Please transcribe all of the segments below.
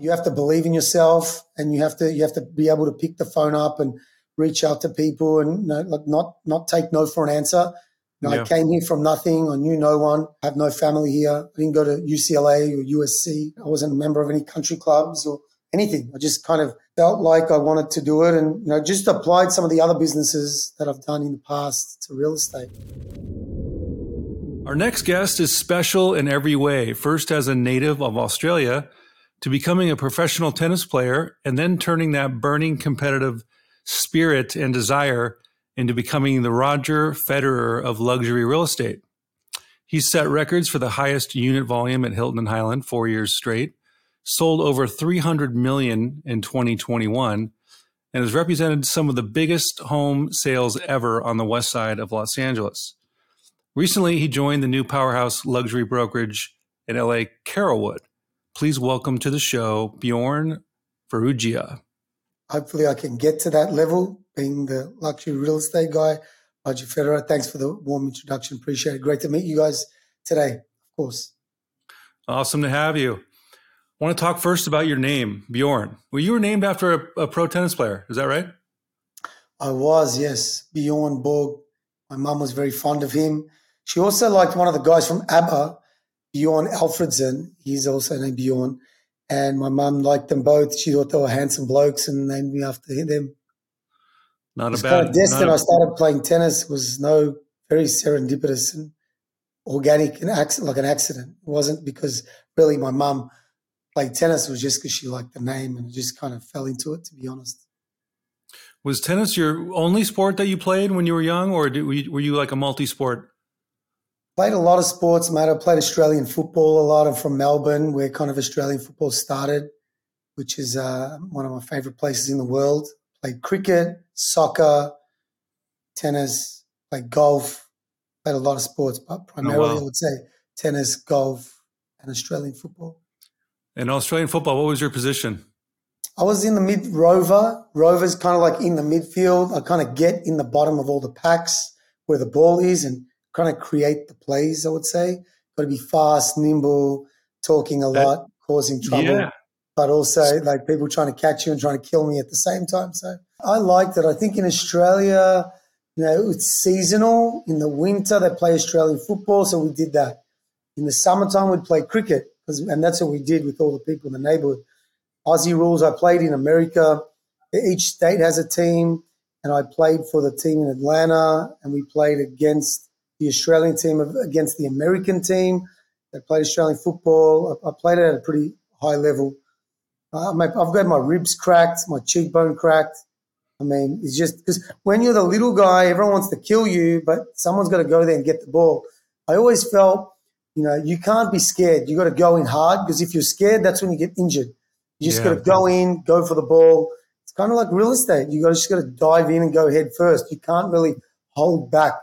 you have to believe in yourself and you have to you have to be able to pick the phone up and reach out to people and you know, like not not take no for an answer. You know, yeah. I came here from nothing. I knew no one. I have no family here. I didn't go to UCLA or USC. I wasn't a member of any country clubs or anything. I just kind of felt like I wanted to do it and you know just applied some of the other businesses that I've done in the past to real estate. Our next guest is special in every way. First as a native of Australia to becoming a professional tennis player and then turning that burning competitive spirit and desire into becoming the Roger Federer of luxury real estate. He set records for the highest unit volume at Hilton and Hyland 4 years straight sold over 300 million in 2021 and has represented some of the biggest home sales ever on the west side of Los Angeles. Recently, he joined the new powerhouse luxury brokerage in LA, Carolwood. Please welcome to the show Bjorn Farrugia. Hopefully, I can get to that level, being the luxury real estate guy. Roger Federer, thanks for the warm introduction. Appreciate it. Great to meet you guys today, of course. Awesome to have you. I want to talk first about your name, Bjorn. Well, you were named after a, a pro tennis player. Is that right? I was, yes. Bjorn Borg. My mum was very fond of him. She also liked one of the guys from ABBA, Bjorn Alfredson. He's also named Bjorn. And my mum liked them both. She thought they were handsome blokes and named me after them. Not a bad. Kind of destined. A, I started playing tennis. Was no very serendipitous and organic and like an accident. It wasn't because really my mum played tennis was just because she liked the name and just kind of fell into it, to be honest. Was tennis your only sport that you played when you were young, or did, were you like a multi sport? Played a lot of sports, mate. I played Australian football a lot. I'm from Melbourne, where kind of Australian football started, which is uh, one of my favorite places in the world. Played cricket, soccer, tennis, played golf, played a lot of sports, but primarily oh, wow. I would say tennis, golf, and Australian football. In Australian football, what was your position? I was in the mid rover. Rover's kind of like in the midfield. I kind of get in the bottom of all the packs where the ball is and kind of create the plays, I would say. Got to be fast, nimble, talking a lot, causing trouble. Yeah. But also like people trying to catch you and trying to kill me at the same time. So I liked it. I think in Australia, you know, it's seasonal. In the winter, they play Australian football. So we did that. In the summertime, we'd play cricket and that's what we did with all the people in the neighborhood. Aussie rules. I played in America. Each state has a team, and I played for the team in Atlanta, and we played against the Australian team against the American team They played Australian football. I, I played it at a pretty high level. Uh, my, I've got my ribs cracked, my cheekbone cracked. I mean, it's just because when you're the little guy, everyone wants to kill you, but someone's got to go there and get the ball. I always felt you know, you can't be scared. You got to go in hard because if you're scared, that's when you get injured. You just yeah, got to go in, go for the ball. It's kind of like real estate. You got just got to dive in and go head first. You can't really hold back.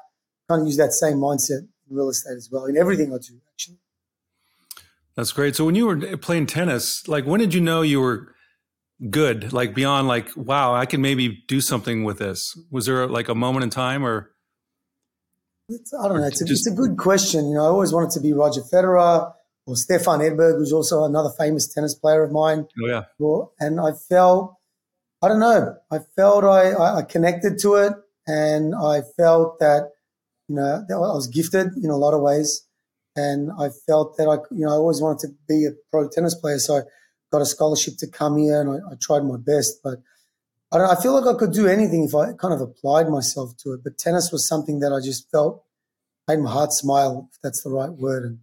Kind of use that same mindset in real estate as well in everything I do actually. That's great. So when you were playing tennis, like when did you know you were good? Like beyond like, wow, I can maybe do something with this. Was there like a moment in time or? It's, I don't know. It's a, just, it's a good question. You know, I always wanted to be Roger Federer or Stefan Edberg, who's also another famous tennis player of mine. Oh yeah. And I felt, I don't know, I felt I, I connected to it, and I felt that you know I was gifted in a lot of ways, and I felt that I you know I always wanted to be a pro tennis player, so I got a scholarship to come here, and I, I tried my best, but. I, don't, I feel like I could do anything if I kind of applied myself to it. But tennis was something that I just felt made my heart smile, if that's the right word. And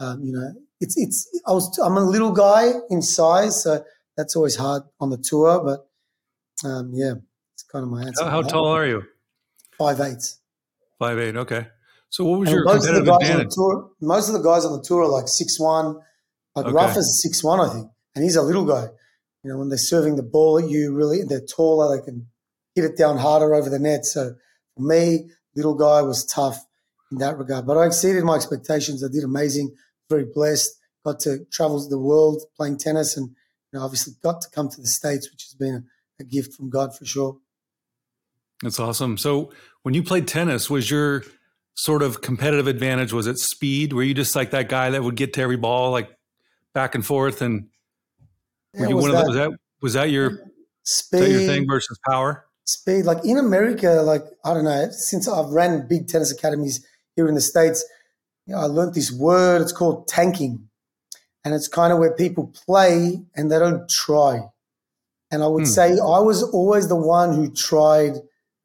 um, you know, it's it's I was I'm a little guy in size, so that's always hard on the tour. But um, yeah, it's kind of my answer. How, how tall are you? Five eight. Five eight. Okay. So what was and your most competitive of the guys advantage? On the tour, most of the guys on the tour are like six one. Like okay. Rafa's six one, I think, and he's a little guy. You know, when they're serving the ball at you, really, they're taller. They can hit it down harder over the net. So for me, little guy was tough in that regard. But I exceeded my expectations. I did amazing. Very blessed. Got to travel the world playing tennis, and you know, obviously got to come to the states, which has been a, a gift from God for sure. That's awesome. So when you played tennis, was your sort of competitive advantage was it speed? Were you just like that guy that would get to every ball like back and forth and you was one that, of the, was that was that your speed that your thing versus power? Speed, like in America, like I don't know. Since I've ran big tennis academies here in the states, you know, I learned this word. It's called tanking, and it's kind of where people play and they don't try. And I would hmm. say I was always the one who tried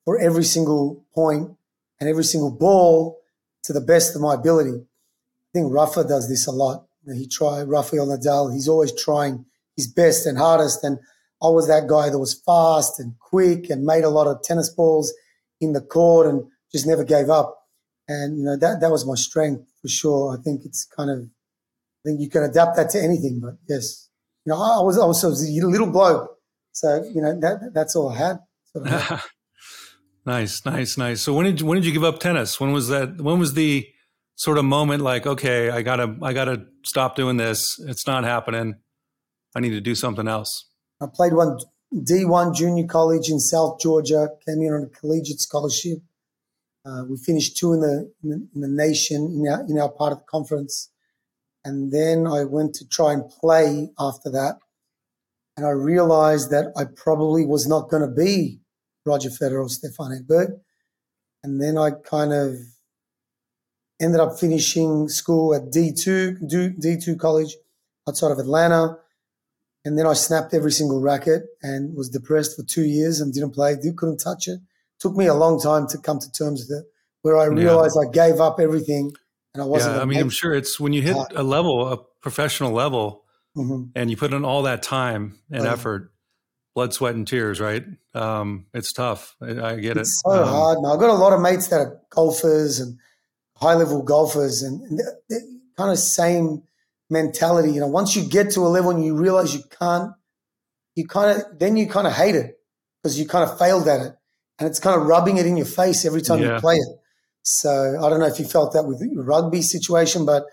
for every single point and every single ball to the best of my ability. I think Rafa does this a lot. He tried Rafael Nadal. He's always trying his best and hardest. And I was that guy that was fast and quick and made a lot of tennis balls in the court and just never gave up. And you know that that was my strength for sure. I think it's kind of I think you can adapt that to anything. But yes, you know I was was, a little bloke, so you know that that's all I had. nice, nice, nice. So when did when did you give up tennis? When was that? When was the sort of moment like okay, I gotta I gotta stop doing this. It's not happening. I need to do something else. I played one D1 junior college in South Georgia, came in on a collegiate scholarship. Uh, we finished two in the, in the, in the nation in our, in our part of the conference. And then I went to try and play after that. And I realized that I probably was not going to be Roger Federer Stefan Edberg. And then I kind of ended up finishing school at D2, D2 college outside of Atlanta. And then I snapped every single racket and was depressed for two years and didn't play, couldn't touch it. Took me a long time to come to terms with it, where I realized yeah. I gave up everything and I wasn't. Yeah, I mean, I'm sure it's when you hit a level, a professional level, mm-hmm. and you put in all that time and right. effort, blood, sweat, and tears, right? Um, it's tough. I, get it's it. so um, hard. I've got a lot of mates that are golfers and high level golfers, and, and they're, they're kind of same mentality. You know, once you get to a level and you realize you can't, you kind of, then you kind of hate it because you kind of failed at it. And it's kind of rubbing it in your face every time yeah. you play it. So I don't know if you felt that with your rugby situation, but,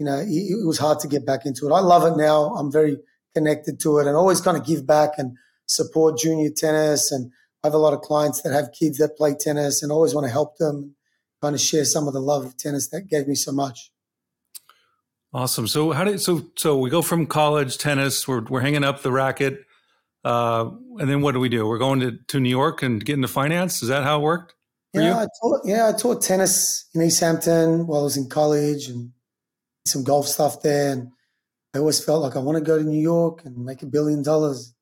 you know, it, it was hard to get back into it. I love it now. I'm very connected to it and always kind of give back and support junior tennis. And I have a lot of clients that have kids that play tennis and always want to help them kind of share some of the love of tennis that gave me so much. Awesome. So how did so so we go from college tennis. We're we're hanging up the racket, uh, and then what do we do? We're going to, to New York and get into finance. Is that how it worked? yeah, I taught, yeah, I taught tennis in East Hampton while I was in college and some golf stuff there. And I always felt like I want to go to New York and make a billion dollars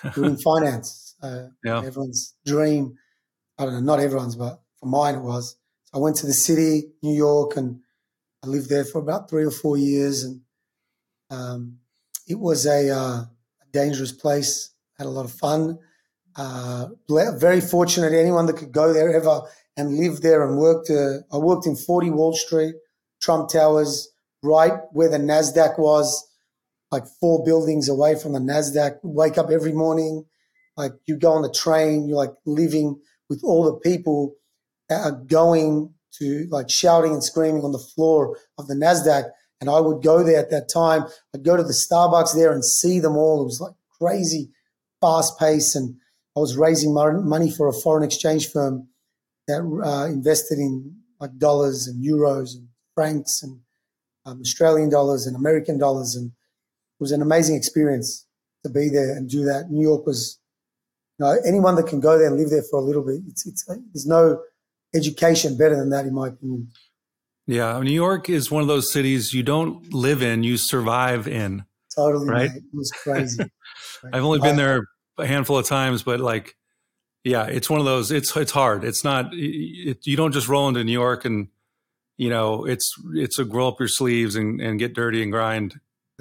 doing finance. Uh, yeah. everyone's dream. I don't know, not everyone's, but for mine it was. So I went to the city, New York, and I lived there for about three or four years, and um, it was a, uh, a, dangerous place. Had a lot of fun. Uh, very fortunate anyone that could go there ever and live there and worked. Uh, I worked in 40 Wall Street, Trump Towers, right where the Nasdaq was, like four buildings away from the Nasdaq. Wake up every morning, like you go on the train. You're like living with all the people that are going to like shouting and screaming on the floor of the NASDAQ. And I would go there at that time. I'd go to the Starbucks there and see them all. It was like crazy fast pace. And I was raising money for a foreign exchange firm that uh, invested in like dollars and euros and francs and um, Australian dollars and American dollars. And was an amazing experience to be there and do that. New York was, you know, anyone that can go there and live there for a little bit, it's, it's, there's no, education better than that, in my opinion. Yeah, New York is one of those cities you don't live in, you survive in. Totally, right? Mate. It was crazy. I've only been there a handful of times, but like, yeah, it's one of those. It's it's hard. It's not. It, you don't just roll into New York and you know it's it's a roll up your sleeves and, and get dirty and grind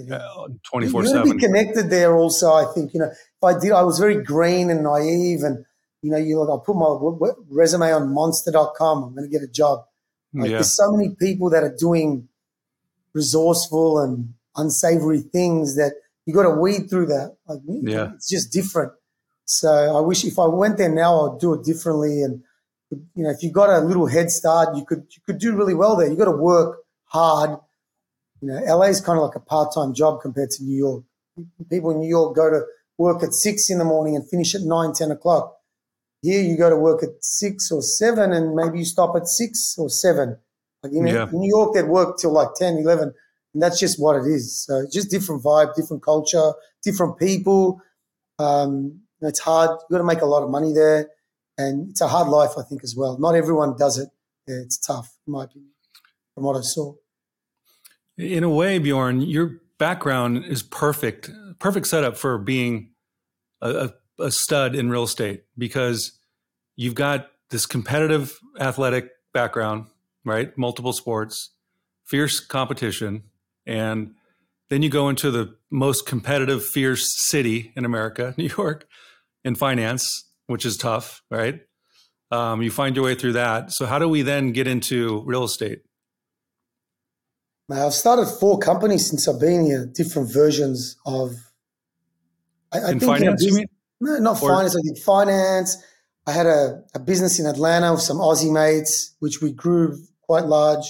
uh, twenty four seven. Connected there also. I think you know if I did, I was very green and naive and you know, you look, I'll put my resume on monster.com. I'm going to get a job. Like, yeah. There's so many people that are doing resourceful and unsavory things that you got to weed through that. Like, yeah. It's just different. So I wish if I went there now, I'd do it differently. And, you know, if you got a little head start, you could, you could do really well there. You got to work hard. You know, LA is kind of like a part-time job compared to New York. People in New York go to work at six in the morning and finish at nine, 10 o'clock here you go to work at six or seven and maybe you stop at six or seven. Like in, yeah. New York, they'd work till like 10, 11, and that's just what it is. So just different vibe, different culture, different people. Um, it's hard. You've got to make a lot of money there, and it's a hard life, I think, as well. Not everyone does it. Yeah, it's tough, in my opinion, from what I saw. In a way, Bjorn, your background is perfect, perfect setup for being a, a, a stud in real estate because you've got this competitive athletic background, right? Multiple sports, fierce competition, and then you go into the most competitive, fierce city in America, New York, in finance, which is tough, right? Um, you find your way through that. So, how do we then get into real estate? I've started four companies since I've been here, different versions of. I, I in think finance, you mean? No, not or, finance. I did finance. I had a, a business in Atlanta with some Aussie mates, which we grew quite large.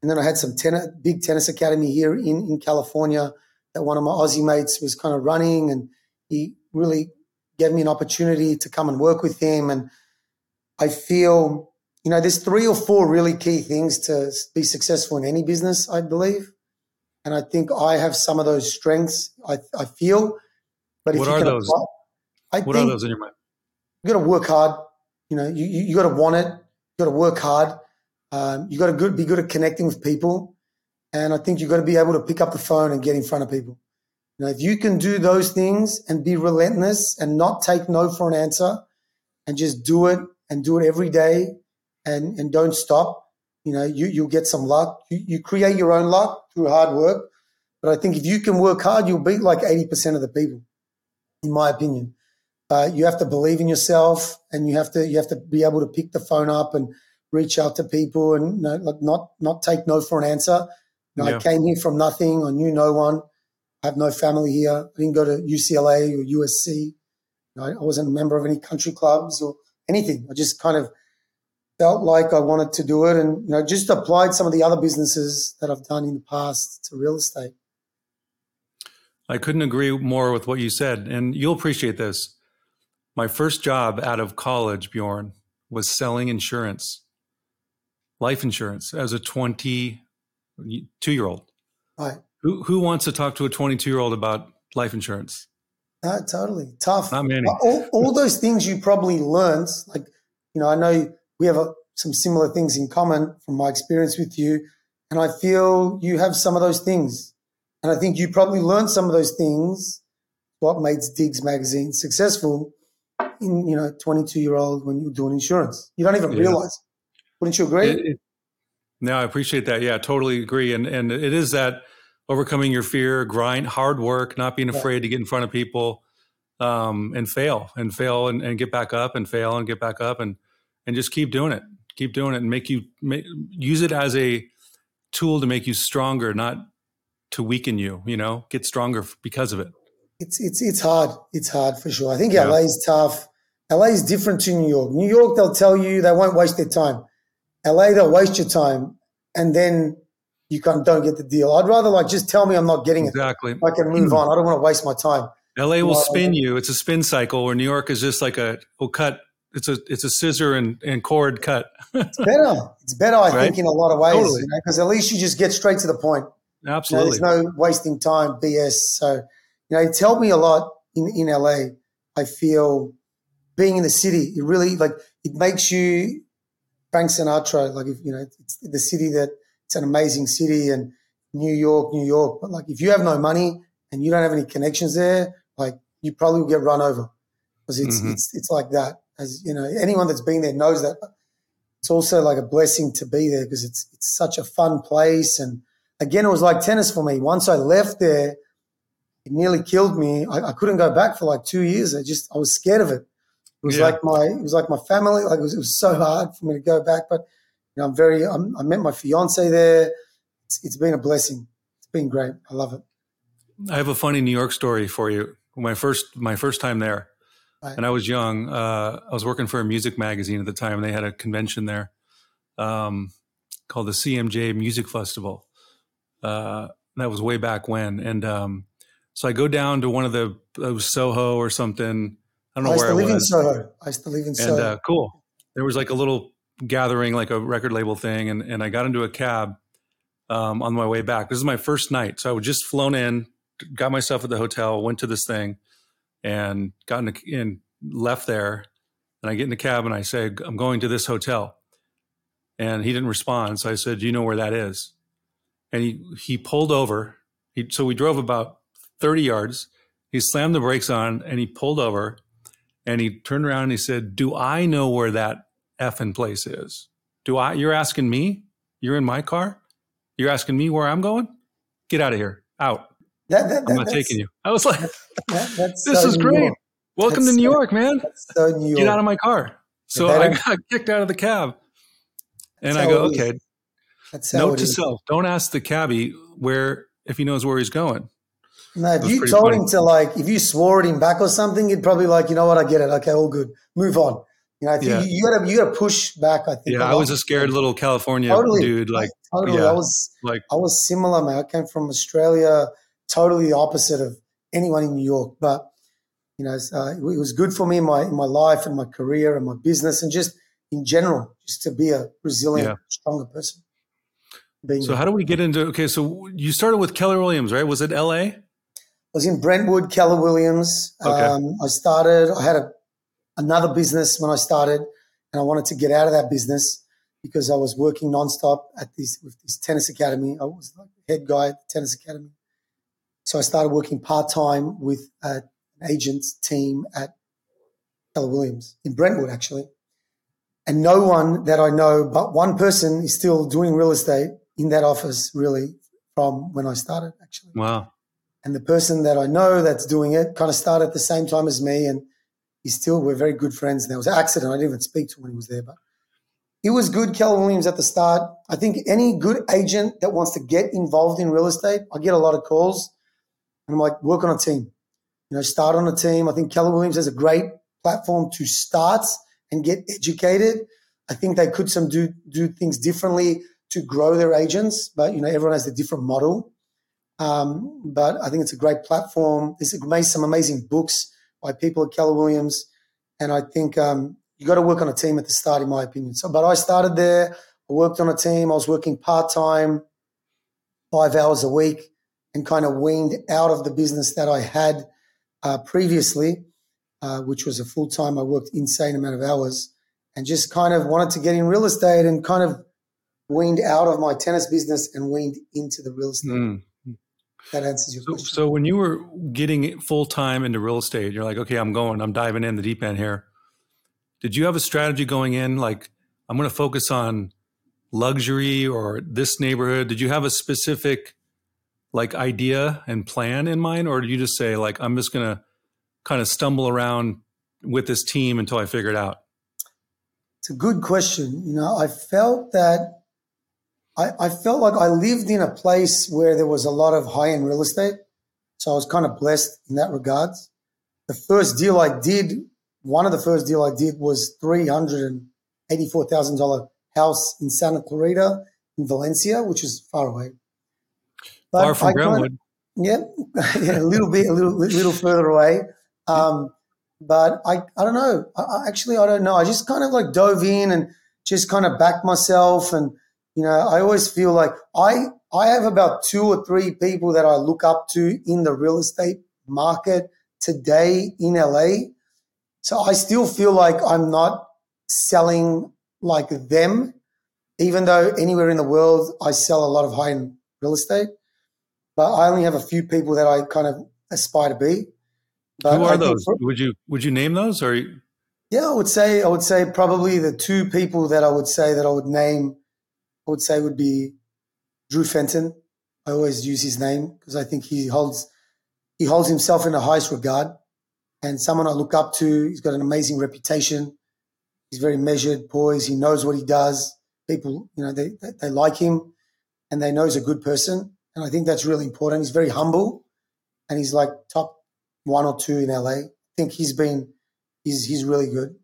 And then I had some tennis, big tennis academy here in, in California that one of my Aussie mates was kind of running. And he really gave me an opportunity to come and work with him. And I feel, you know, there's three or four really key things to be successful in any business, I believe. And I think I have some of those strengths, I, I feel. But if what you are those? Apply, I what are those in your mind? You got to work hard. You know, you, you, you got to want it. You got to work hard. Um, you got to good, be good at connecting with people. And I think you've got to be able to pick up the phone and get in front of people. You know, if you can do those things and be relentless and not take no for an answer and just do it and do it every day and, and don't stop, you know, you, you'll get some luck. You, you create your own luck through hard work. But I think if you can work hard, you'll beat like 80% of the people, in my opinion. Uh, you have to believe in yourself and you have to, you have to be able to pick the phone up and reach out to people and you know, like not, not take no for an answer. You know, yeah. I came here from nothing. I knew no one. I have no family here. I didn't go to UCLA or USC. You know, I wasn't a member of any country clubs or anything. I just kind of felt like I wanted to do it and you know just applied some of the other businesses that I've done in the past to real estate. I couldn't agree more with what you said and you'll appreciate this. My first job out of college, Bjorn, was selling insurance. Life insurance as a 22 year old. Right. Who who wants to talk to a 22 year old about life insurance? No, totally tough. Not many. All, all those things you probably learned, like you know, I know we have a, some similar things in common from my experience with you, and I feel you have some of those things, and I think you probably learned some of those things. What made Diggs magazine successful in you know 22 year old when you're doing insurance, you don't even yeah. realize. Wouldn't you agree? It, it, no, I appreciate that. Yeah, totally agree. And and it is that overcoming your fear, grind, hard work, not being afraid to get in front of people, um, and fail and fail and, and, get back up and fail and get back up and and just keep doing it, keep doing it, and make you make, use it as a tool to make you stronger, not to weaken you. You know, get stronger because of it. It's it's it's hard. It's hard for sure. I think yeah. LA is tough. LA is different to New York. New York, they'll tell you they won't waste their time. LA, they'll waste your time, and then you kind of don't get the deal. I'd rather like just tell me I'm not getting exactly. it. Exactly. I can move hmm. on. I don't want to waste my time. LA will spin you. It's a spin cycle where New York is just like a will cut. It's a it's a scissor and, and cord cut. it's better. It's better, I right? think, in a lot of ways. Totally. Because you know, at least you just get straight to the point. Absolutely. You know, there's no wasting time, BS. So, you know, it's helped me a lot in, in LA. I feel being in the city, it really like it makes you Frank Sinatra, like if you know, it's the city that it's an amazing city and New York, New York. But like if you have no money and you don't have any connections there, like you probably will get run over because it's mm-hmm. it's it's like that. As you know, anyone that's been there knows that. It's also like a blessing to be there because it's it's such a fun place. And again, it was like tennis for me. Once I left there, it nearly killed me. I, I couldn't go back for like two years. I just I was scared of it. It was yeah. like my it was like my family. Like it was, it was so hard for me to go back, but know, I'm very, I'm, i met my fiance there. It's, it's been a blessing. It's been great. I love it. I have a funny New York story for you. My first, my first time there. And I was young. Uh, I was working for a music magazine at the time, and they had a convention there um, called the CMJ Music Festival. Uh, that was way back when, and um, so I go down to one of the uh, Soho or something. I don't know I where I live in Soho. I used to live in Soho. And uh, cool. There was like a little gathering like a record label thing and, and I got into a cab um, on my way back. This is my first night, so I was just flown in, got myself at the hotel, went to this thing, and got in, the, in left there. And I get in the cab and I say, "I'm going to this hotel," and he didn't respond. So I said, "Do you know where that is?" And he he pulled over. He, so we drove about 30 yards. He slammed the brakes on and he pulled over and he turned around and he said, Do I know where that effing place is? Do I? You're asking me? You're in my car? You're asking me where I'm going? Get out of here. Out. That, that, I'm not taking you. I was like, that, This so is great. York. Welcome That's to New so- York, man. So New York. Get out of my car. So I got kicked out of the cab. And I go, okay, note to is. self, don't ask the cabbie where if he knows where he's going. No, if you told funny. him to like, if you swore at him back or something, he'd probably like, you know what, I get it. Okay, all good. Move on. You know, if Yeah. you, you gotta you gotta push back. I think. Yeah, I was a scared little California Totally. dude. Like, totally. yeah. I was like I was similar, man. I came from Australia, totally the opposite of anyone in New York. But you know, uh, it was good for me in my in my life and my career and my business and just in general, just to be a resilient, Yeah. stronger person. Being So how do we get into? Okay, so you started with Keller Williams, right? Was it L.A.? I was in Brentwood, Keller Williams. Okay. Um, I started. I had a, another business when I started, and I wanted to get out of that business because I was working nonstop at this with this tennis academy. I was like the head guy at the tennis academy, so I started working part time with uh, an agent's team at Keller Williams in Brentwood, actually. And no one that I know, but one person, is still doing real estate in that office, really, from when I started, actually Wow. and the person that I know that's doing it kind of started at the same time as me, and he's still we're very good friends. And there was an accident; I didn't even speak to him when he was there, but it was good. Keller Williams at the start. I think any good agent that wants to get involved in real estate, I get a lot of calls, and I'm like, work on a team. You know, start on a team. I think Keller Williams has a great platform to start and get educated. I think they could some do do things differently to grow their agents, but you know, everyone has a different model. Um, but I think it's a great platform. There's some amazing books by people at Keller Williams, and I think um, you got to work on a team at the start, in my opinion. So, but I started there. I worked on a team. I was working part time, five hours a week, and kind of weaned out of the business that I had uh, previously, uh, which was a full time. I worked insane amount of hours, and just kind of wanted to get in real estate and kind of weaned out of my tennis business and weaned into the real estate. Mm. That answers your So, question. so when you were getting full time into real estate, you're like, okay, I'm going, I'm diving in the deep end here. Did you have a strategy going in? Like, I'm going to focus on luxury or this neighborhood. Did you have a specific like idea and plan in mind, or did you just say like, I'm just going to kind of stumble around with this team until I figure it out? It's a good question. You know, I felt that I, I felt like I lived in a place where there was a lot of high end real estate. So I was kind of blessed in that regards. The first deal I did, one of the first deal I did was $384,000 house in Santa Clarita in Valencia, which is far away. But Far from I Brentwood. yeah, yeah, a little bit, a little, little further away. Um, but I, I don't know. I, I actually, I don't know. I just kind of like dove in and just kind of backed myself. And you know, I always feel like I, I have about two or three people that I look up to in the real estate market today in LA. So I still feel like I'm not selling like them, even though anywhere in the world I sell a lot of high end real estate but I only have a few people that I kind of aspire to be. But Who are those? for- would you would you name those or yeah, I would say I would say probably the two people that I would say that I would name. I would say would be Drew Fenton. I always use his name because I think he holds he holds himself in the highest regard, and someone I look up to. He's got an amazing reputation. He's very measured, poised. He knows what he does. People, you know, they they, they like him, and they know he's a good person. And I think that's really important. He's very humble, and he's like top one or two in LA. I think he's been he's he's really good.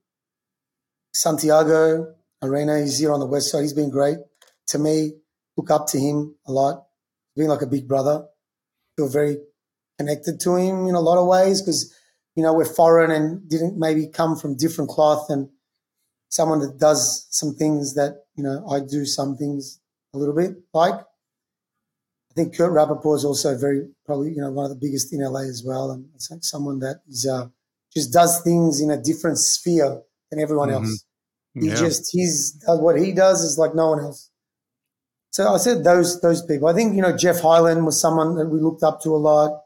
Santiago Arana, he's here on the west side. He's been great to me. Look up to him a lot. Being like a big brother, feel very connected to him in a lot of ways because you know we're foreign and didn't maybe come from different cloth and someone that does some things that you know I do some things a little bit like. I think Kurt Rappaport is also very probably you know one of the biggest in LA as well, and it's like someone that is uh, just does things in a different sphere than everyone mm-hmm. else. He yeah. just he's what he does is like no one else. So I said those those people. I think you know Jeff Hyland was someone that we looked up to a lot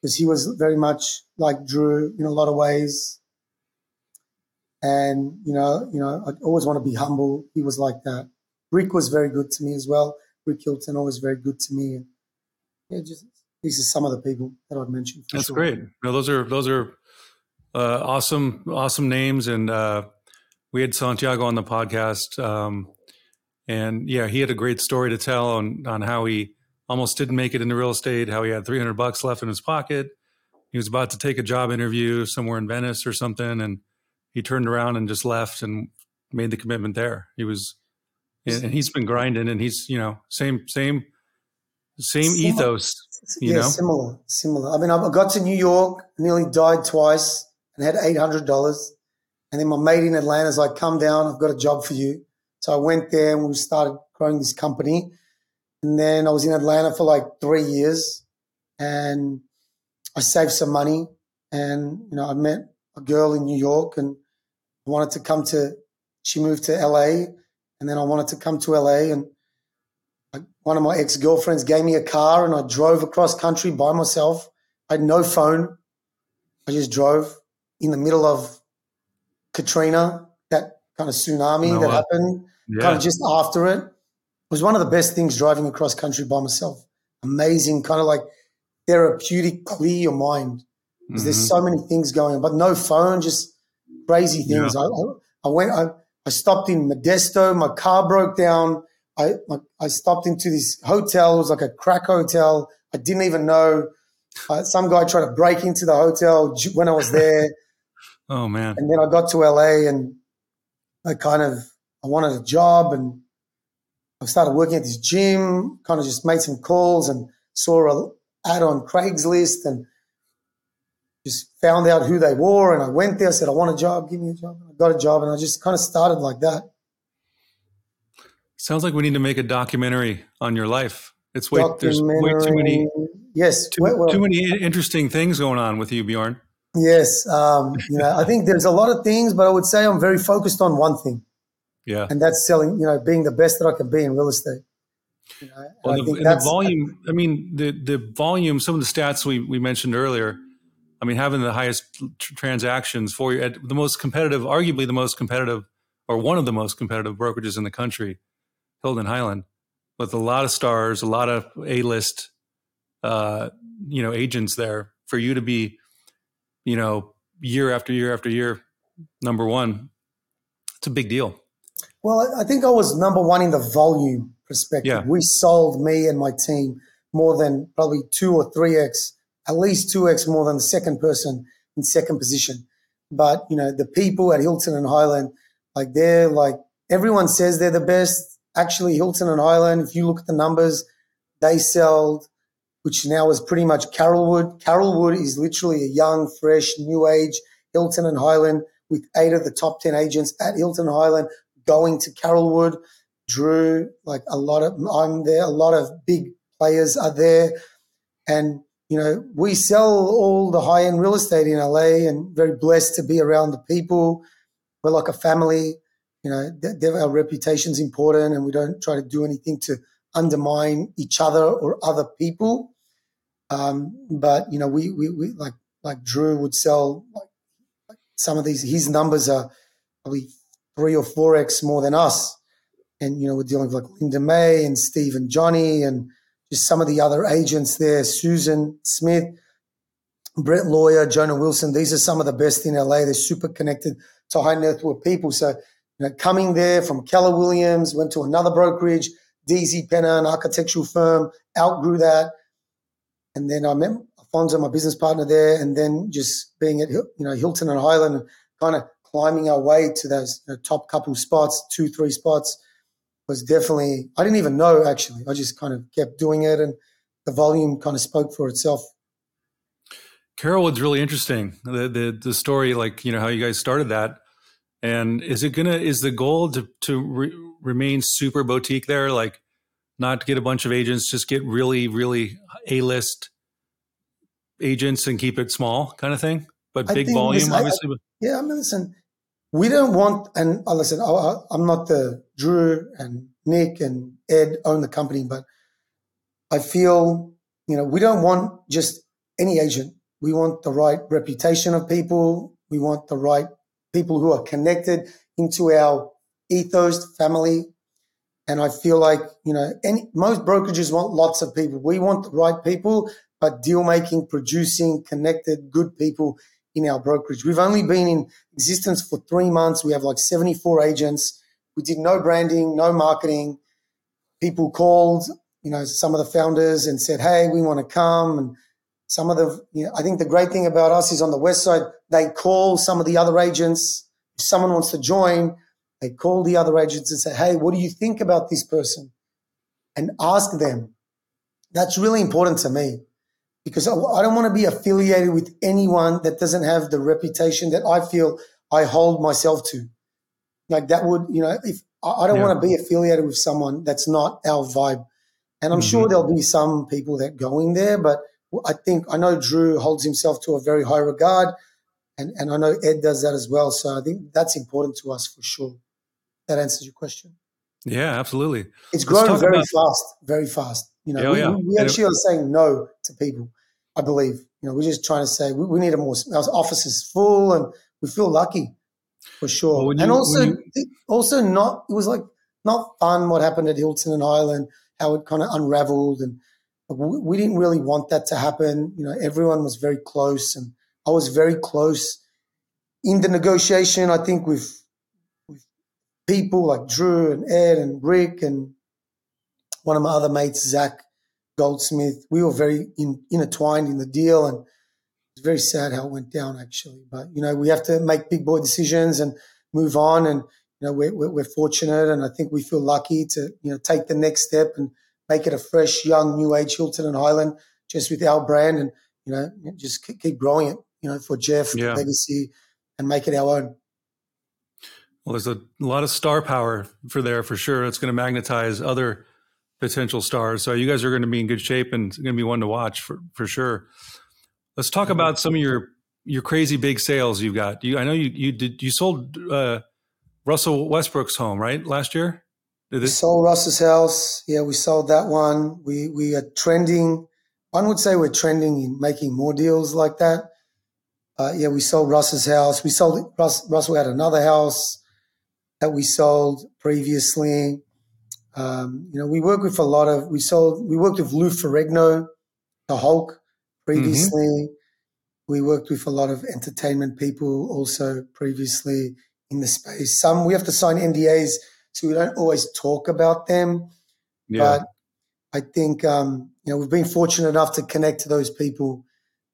because he was very much like Drew in a lot of ways. And you know, you know, I always want to be humble. He was like that. Rick was very good to me as well. Rick Hilton always very good to me. And yeah, just these are some of the people that I've mentioned. That's sure. great. No, those are those are uh, awesome, awesome names. And uh, we had Santiago on the podcast, um, and yeah, he had a great story to tell on on how he almost didn't make it into real estate, how he had 300 bucks left in his pocket. He was about to take a job interview somewhere in Venice or something, and he turned around and just left and made the commitment there. He was, and he's been grinding, and he's you know same same same similar. ethos. You yeah, know, similar, similar. I mean, I got to New York, nearly died twice, and had eight hundred dollars. And then my mate in Atlanta's like, "Come down, I've got a job for you." So I went there, and we started growing this company. And then I was in Atlanta for like three years and I saved some money. And, you know, I met a girl in New York and I wanted to come to, she moved to LA and then I wanted to come to LA. And I, one of my ex girlfriends gave me a car and I drove across country by myself. I had no phone. I just drove in the middle of Katrina, that kind of tsunami oh, that happened, yeah. kind of just after it was one of the best things driving across country by myself. Amazing, kind of like therapeutic, clear your mind. Because mm-hmm. there's so many things going on, but no phone, just crazy things. Yeah. I, I, went, I, I stopped in Modesto. My car broke down. I, I stopped into this hotel. It was like a crack hotel. I didn't even know. Uh, some guy tried to break into the hotel when I was there. oh man! And then I got to LA and I kind of I wanted a job and I started working at this gym, kind of just made some calls and saw a ad on Craigslist and just found out who they were. And I went there, I said, I want a job, give me a job. Got a job and I just kind of started like that. Sounds like we need to make a documentary on your life. It's way, there's way too many, yes, too, well, too many interesting things going on with you, Bjorn. Yes. Um, you know, I think there's a lot of things, but I would say I'm very focused on one thing. Yeah. And that's selling, you know, being the best that I can be in real estate. You know, well, the, the, volume, I mean, the, the volume, some of the stats we, we mentioned earlier, I mean, having the highest tr- transactions for you at the most competitive, arguably the most competitive, or one of the most competitive brokerages in the country, Hilton Hyland, with a lot of stars, a lot of A list, uh, you know, agents there for you to be, you know, year after year after year, number one. It's a big deal. Well, I think I was number one in the volume perspective. Yeah. We sold me and my team more than probably two or three X, at least two X more than the second person in second position. But, you know, the people at Hilton and Hyland, like they're like, everyone says they're the best. Actually, Hilton and Hyland, if you look at the numbers, they sold, which now is pretty much Carolwood. Carolwood is literally a young, fresh, new age Hilton and Hyland with eight of the top 10 agents at Hilton Hyland going to Carolwood. Drew, like a lot of, I'm there, a lot of big players are there. And, you know, we sell all the high end real estate in LA and very blessed to be around the people. We're like a family. You know, our reputation's important and we don't try to do anything to undermine each other or other people. Um, but, you know, we, we, we like, like Drew would sell like some of these, his numbers are probably three or four X more than us. And, you know, we're dealing with like Linda May and Steve and Johnny and just some of the other agents there, Susan Smith, Brett Lawyer, Jonah Wilson. These are some of the best in LA. They're super connected to high net worth people. So, you know, coming there from Keller Williams, went to another brokerage, Deasy Penner, an architectural firm, outgrew that. And then I met Alfonso, my business partner there, and then just being at, you know, Hilton and Hyland, kind of climbing our way to those you know, top couple spots, two, three spots, was definitely, I didn't even know actually. I just kind of kept doing it and the volume kind of spoke for itself. Carolwood's really interesting. The, the, the story, like, you know, how you guys started that. And is it gonna, is the goal to, to re- remain super boutique there? Like not get a bunch of agents, just get really, really A list agents and keep it small kind of thing, but I big volume, listen, I- obviously. Yeah, I mean, listen, we don't want, and listen, I, I'm not the Drew and Nick and Ed own the company, but I feel, you know, we don't want just any agent. We want the right reputation of people. We want the right people who are connected into our ethos, family. And I feel like, you know, any, most brokerages want lots of people. We want the right people, but deal making, producing, connected, good people in our brokerage. We've only been in existence for three months. We have like 74 agents. We did no branding, no marketing. People called, you know, some of the founders and said, Hey, we want to come. And some of the, you know, I think the great thing about us is on the West side, they call some of the other agents. If someone wants to join, they call the other agents and say, Hey, what do you think about this person? And ask them. That's really important to me because I I don't want to be affiliated with anyone that doesn't have the reputation that I feel I hold myself to. Like that would, you know, if I I don't Yeah. want to be affiliated with someone that's not our vibe. And I'm sure Mhm. there'll be some people that go in there, but I think I know Drew holds himself to a very high regard, and, and I know Ed does that as well. So I think that's important to us for sure. That answers your question. Yeah, absolutely. It's growing very about- fast, very fast. You know, Yeah, we, yeah. we- we And it- actually are saying no to people. I believe. You know, we're just trying to say we, we need a more. Our office is full, and we feel lucky for sure. Well, when and you- also, when also not. It was like not fun what happened at Hilton and Hyland, how it kind of unraveled, and we, we didn't really want that to happen. You know, everyone was very close, and I was very close in the negotiation. I think with with people like Drew and Ed and Rick and one of my other mates, Zach Goldsmith. We were very in, intertwined in the deal, and it's very sad how it went down, actually. But you know, we have to make big boy decisions and move on, and you know, we're, we're, we're fortunate, and I think we feel lucky to you know take the next step and make it a fresh, young, new age Hilton and Hyland, just with our brand, and you know, just keep keep growing it. You know, for Jeff, Yeah. legacy, and make it our own. Well, there's a lot of star power for there for sure. It's going to magnetize other potential stars. So you guys are going to be in good shape and it's going to be one to watch for, for sure. Let's talk about some of your your crazy big sales you've got. You, I know you you did you sold uh, Russell Westbrook's home right last year. Did We it, sold Russ's house. Yeah, we sold that one. We we are trending. One would say we're trending in making more deals like that. Uh, yeah, we sold Russ's house. We sold Russ, Russell had another house that we sold previously. Um, you know, we work with a lot of. We sold. We worked with Lou Ferrigno, the Hulk, previously. We worked with a lot of entertainment people also previously in the space. Some we have to sign NDAs, so we don't always talk about them. yeah, But I think um, you know we've been fortunate enough to connect to those people.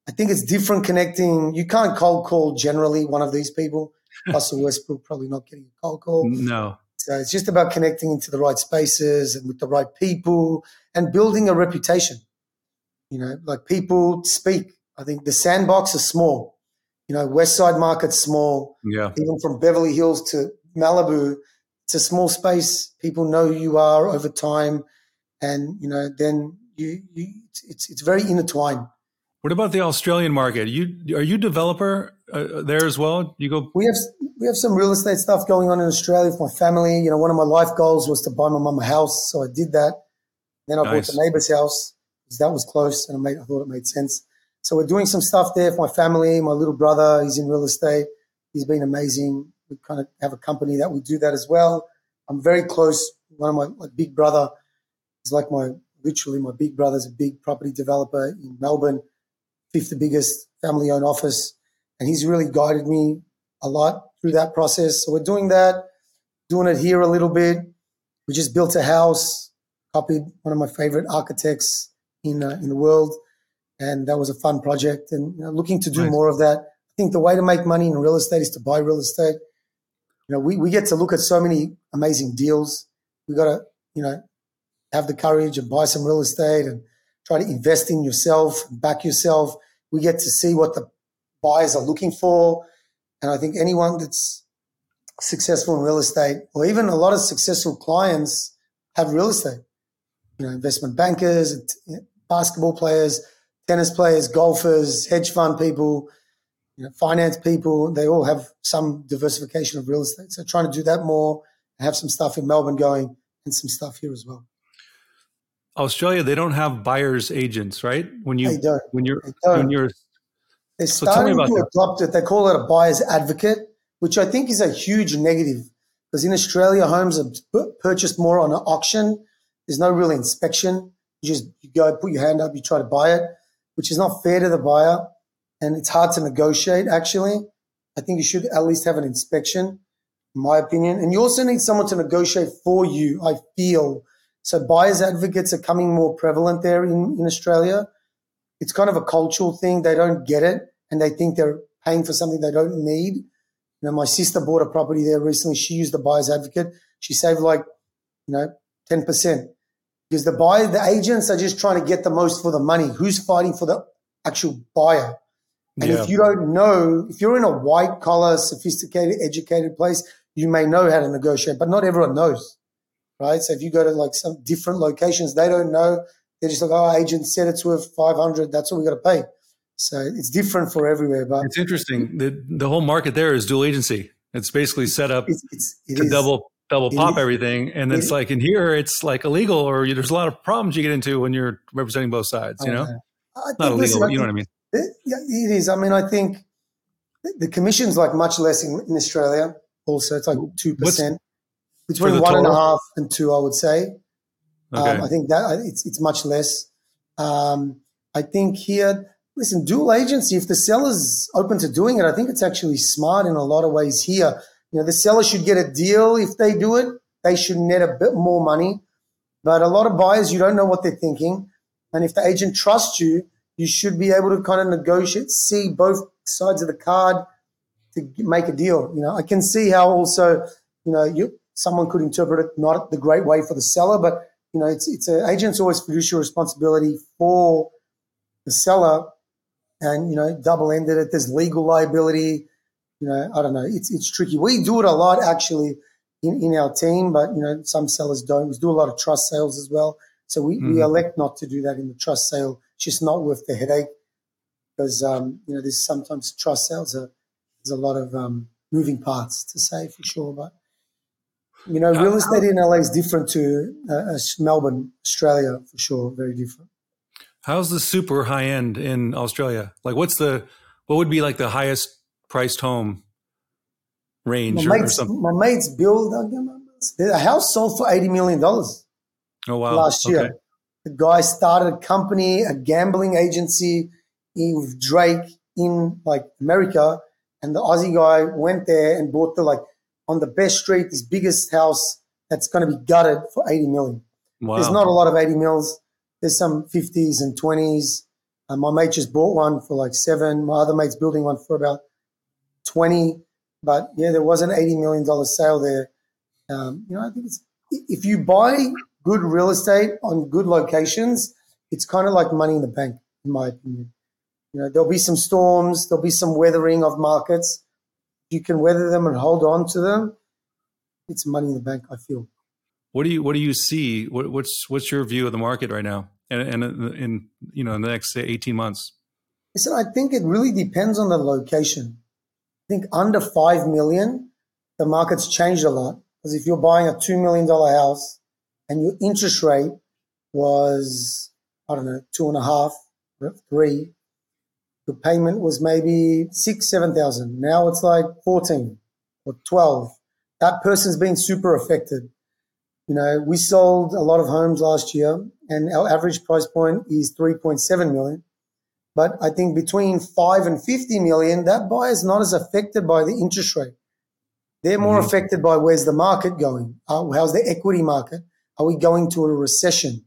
I think it's different connecting. You can't cold call generally one of these people. Russell Westbrook probably not getting a cold call. no, So it's just about connecting into the right spaces and with the right people and building a reputation. You know, like people speak. I think the sandbox is small. You know, West Side Market's small yeah, even from Beverly Hills to Malibu, it's a small space. People know who you are over time, and you know then you, you it's it's very intertwined. What about the Australian market? You are you developer uh, there as well? You go We have we have some real estate stuff going on in Australia with my family. You know, one of my life goals was to buy my mum a house, so I did that. Then I Nice. bought the neighbor's house because that was close, and I, made, I thought it made sense. So we're doing some stuff there for my family. My little brother, he's in real estate. He's been amazing. We kind of have a company that we do that as well. I'm very close. One of my, my big brother is like my literally my big brother's a big property developer in Melbourne, fifth biggest family owned office, and he's really guided me a lot through that process. So we're doing that, doing it here a little bit. We just built a house, copied one of my favorite architects in uh, in the world, and that was a fun project. And you know, looking to do Nice. more of that. I think the way to make money in real estate is to buy real estate. You know, we, we get to look at so many amazing deals. We got to, you know, have the courage and buy some real estate and try to invest in yourself, back yourself. We get to see what the buyers are looking for. And I think anyone that's successful in real estate, or even a lot of successful clients, have real estate. you know, investment bankers, basketball players, tennis players, golfers, hedge fund people, you know, finance people. They all have some diversification of real estate. So trying to do that more, have some stuff in Melbourne going, and some stuff here as well. Australia, they don't have buyers agents, right? When you when you're when you're they're so starting to that. adopt it. They call it a buyer's advocate, which I think is a huge negative because in Australia, homes are purchased more on an auction. There's no real inspection. You just you go put your hand up, you try to buy it, which is not fair to the buyer, and it's hard to negotiate. Actually, I think you should at least have an inspection, in my opinion. And you also need someone to negotiate for you. I feel so. Buyers advocates are coming more prevalent there in, in Australia it's kind of a cultural thing. They don't get it and they think they're paying for something they don't need. You know, my sister bought a property there recently. She used a buyer's advocate. She saved like, you know, 10% because the buyer, the agents are just trying to get the most for the money. Who's fighting for the actual buyer? And yeah. if you don't know, if you're in a white collar, sophisticated, educated place, you may know how to negotiate, but not everyone knows, right? So if you go to like some different locations, they don't know. They're just like, oh, agent said it's worth 500. That's what we got to pay. So it's different for everywhere. But it's interesting. The, the whole market there is dual agency. It's basically set up it's, it's, it to is. double double pop everything. And it's like in here, it's like illegal or there's a lot of problems you get into when you're representing both sides, you oh, know? Not illegal, listen, you know what I mean? It, yeah, it is. I mean, I think the commission's like much less in, in Australia also. It's like 2%. What's, between one and a half and two, I would say. Okay. Um, I think that it's it's much less. Um, I think here, listen, dual agency. If the seller's open to doing it, I think it's actually smart in a lot of ways. Here, you know, the seller should get a deal if they do it. They should net a bit more money. But a lot of buyers, you don't know what they're thinking, and if the agent trusts you, you should be able to kind of negotiate, see both sides of the card to make a deal. You know, I can see how also, you know, you, someone could interpret it not the great way for the seller, but you know, it's it's an agent's always fiduciary responsibility for the seller, and you know, double ended it. There's legal liability. You know, I don't know. It's it's tricky. We do it a lot actually in, in our team, but you know, some sellers don't. We do a lot of trust sales as well. So we, mm-hmm. we elect not to do that in the trust sale. It's just not worth the headache because um, you know, there's sometimes trust sales are there's a lot of um, moving parts to say for sure, but you know, real estate in LA is different to uh, Melbourne, Australia, for sure. Very different. How's the super high end in Australia? Like, what's the what would be like the highest priced home range my or, mates, something? My mates build a house sold for eighty million dollars. Oh wow! Last year, okay. the guy started a company, a gambling agency with Drake in like America, and the Aussie guy went there and bought the like on the best street, this biggest house that's going to be gutted for 80 million. Wow. There's not a lot of 80 mils. There's some 50s and 20s. Uh, my mate just bought one for like seven. My other mate's building one for about 20. But yeah, there was an $80 million sale there. Um, you know, I think it's, if you buy good real estate on good locations, it's kind of like money in the bank, in my opinion. You know, there'll be some storms, there'll be some weathering of markets, you can weather them and hold on to them, it's money in the bank. I feel. What do you What do you see? What, what's What's your view of the market right now, and and uh, in you know in the next say eighteen months? Listen, I think it really depends on the location. I think under five million, the market's changed a lot because if you're buying a two million dollar house and your interest rate was I don't know two and a half, three, the payment was maybe six, seven thousand. Now it's like fourteen or twelve. That person's been super affected. You know, we sold a lot of homes last year, and our average price point is three point seven million. But I think between five and fifty million, that buyer's not as affected by the interest rate. They're more mm-hmm. affected by where's the market going? Uh, how's the equity market? Are we going to a recession?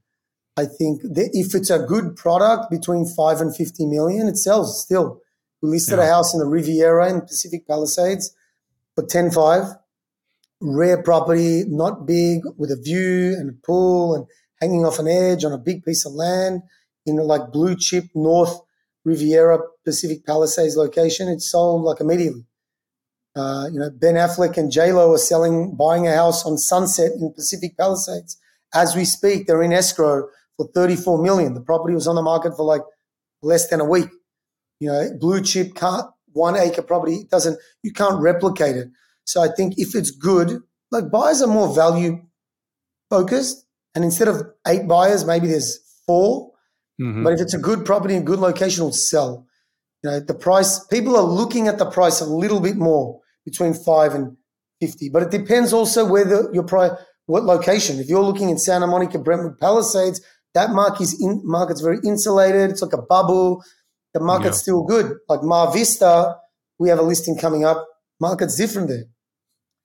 I think that if it's a good product between five and 50 million, it sells still. We listed yeah. a house in the Riviera in Pacific Palisades for 10.5. Rare property, not big, with a view and a pool and hanging off an edge on a big piece of land in like blue chip North Riviera Pacific Palisades location. It sold like immediately. Uh, you know, Ben Affleck and J Lo are selling, buying a house on Sunset in Pacific Palisades as we speak, they're in escrow for 34 million. The property was on the market for like less than a week. You know, blue chip can't one acre property doesn't you can't replicate it. So I think if it's good, like buyers are more value focused, and instead of eight buyers, maybe there's 4 mm-hmm. But if it's a good property in good location, it'll sell. You know, the price people are looking at the price a little bit more between five and fifty, but it depends also whether your price, what location. If you're looking in Santa Monica, Brentwood, Palisades, that market is in, market's very insulated. It's like a bubble. The market's yeah. still good. Like Mar Vista, we have a listing coming up. Market's different there.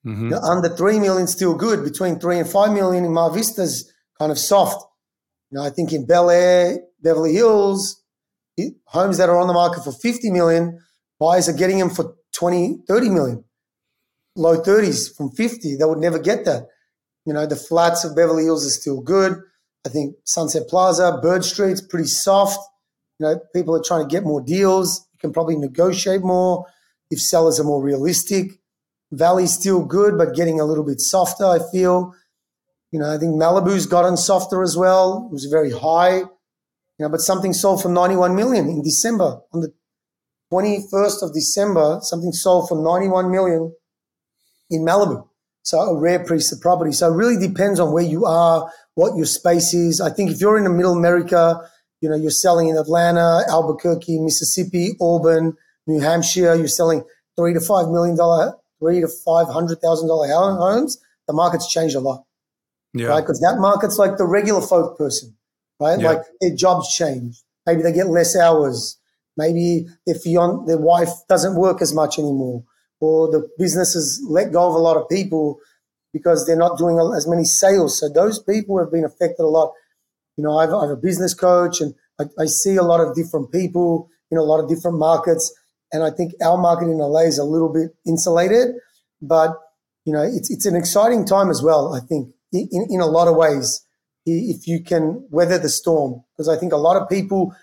Mm-hmm. The under three million still good. Between three and five million in Mar Vista's kind of soft. You know, I think in Bel Air, Beverly Hills, homes that are on the market for 50 million, buyers are getting them for 20, 30 million. Low 30s from 50. They would never get that. You know, the flats of Beverly Hills are still good. I think Sunset Plaza, Bird Street's pretty soft. You know, people are trying to get more deals. You can probably negotiate more if sellers are more realistic. Valley's still good, but getting a little bit softer, I feel. You know, I think Malibu's gotten softer as well. It was very high. You know, but something sold for 91 million in December. On the 21st of December, something sold for 91 million in Malibu. So a rare piece of property. So it really depends on where you are, what your space is. I think if you're in the middle America, you know, you're selling in Atlanta, Albuquerque, Mississippi, Auburn, New Hampshire, you're selling three to five million dollar, three to five hundred thousand dollar homes, the market's changed a lot. Yeah. Right? Because that market's like the regular folk person, right? Yeah. Like their jobs change. Maybe they get less hours. Maybe their fiance, their wife doesn't work as much anymore or the businesses let go of a lot of people because they're not doing as many sales. So those people have been affected a lot. You know, I have, I a business coach and I, I, see a lot of different people in a lot of different markets. And I think our market in LA is a little bit insulated, but you know, it's, it's an exciting time as well. I think in, in a lot of ways, if you can weather the storm, because I think a lot of people,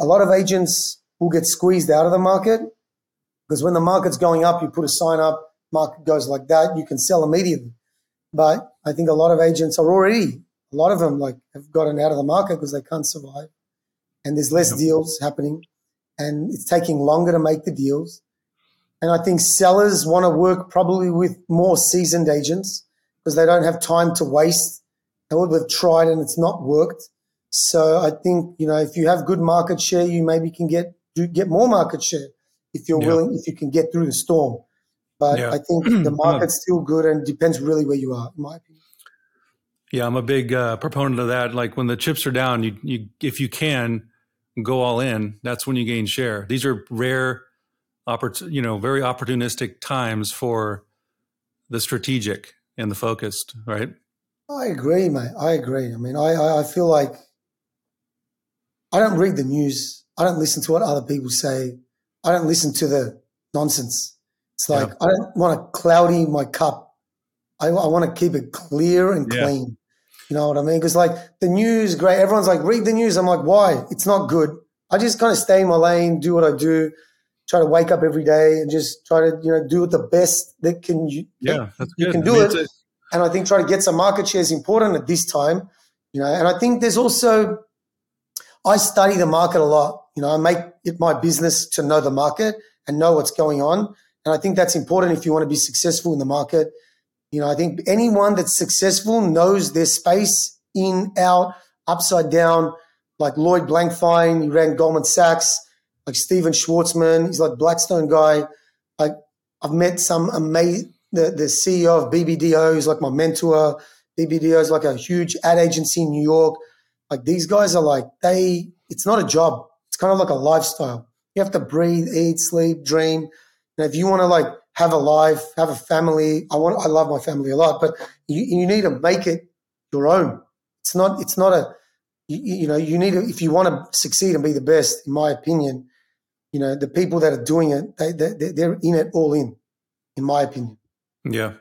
a lot of agents will get squeezed out of the market because when the market's going up, you put a sign up, market goes like that, you can sell immediately. But I think a lot of agents are already, a lot of them like have gotten out of the market because they can't survive. And there's less yep. deals happening and it's taking longer to make the deals. And I think sellers want to work probably with more seasoned agents because they don't have time to waste. Or they've tried and it's not worked. So I think, you know, if you have good market share, you maybe can get get more market share if you're yeah. willing, if you can get through the storm. But yeah. I think the market's still good and depends really where you are, in my opinion. Yeah, I'm a big uh, proponent of that. Like when the chips are down, you, you if you can go all in, that's when you gain share. These are rare, oppor- you know, very opportunistic times for the strategic and the focused, right? I agree, mate. I agree. I mean, I, I feel like I don't read the news. I don't listen to what other people say. I don't listen to the nonsense. It's like yeah. I don't want to cloudy my cup. I, I want to keep it clear and yeah. clean. You know what I mean? Because like the news, great. Everyone's like, read the news. I'm like, why? It's not good. I just kind of stay in my lane, do what I do, try to wake up every day and just try to you know do it the best that can you. Yeah, you can do I mean, it. And I think try to get some market share is important at this time. You know, and I think there's also I study the market a lot. You know, I make it my business to know the market and know what's going on. And I think that's important if you want to be successful in the market. You know, I think anyone that's successful knows their space in, out, upside down, like Lloyd Blankfein, he ran Goldman Sachs, like Stephen Schwarzman, he's like Blackstone guy. Like I've met some amazing, the, the CEO of BBDO, who's like my mentor. BBDO is like a huge ad agency in New York. Like these guys are like, they, it's not a job. It's kind of like a lifestyle. You have to breathe, eat, sleep, dream. And if you want to like have a life, have a family, I want, I love my family a lot, but you, you need to make it your own. It's not, it's not a, you, you know, you need to, if you want to succeed and be the best, in my opinion, you know, the people that are doing it, they, they, they're in it all in, in my opinion. Yeah.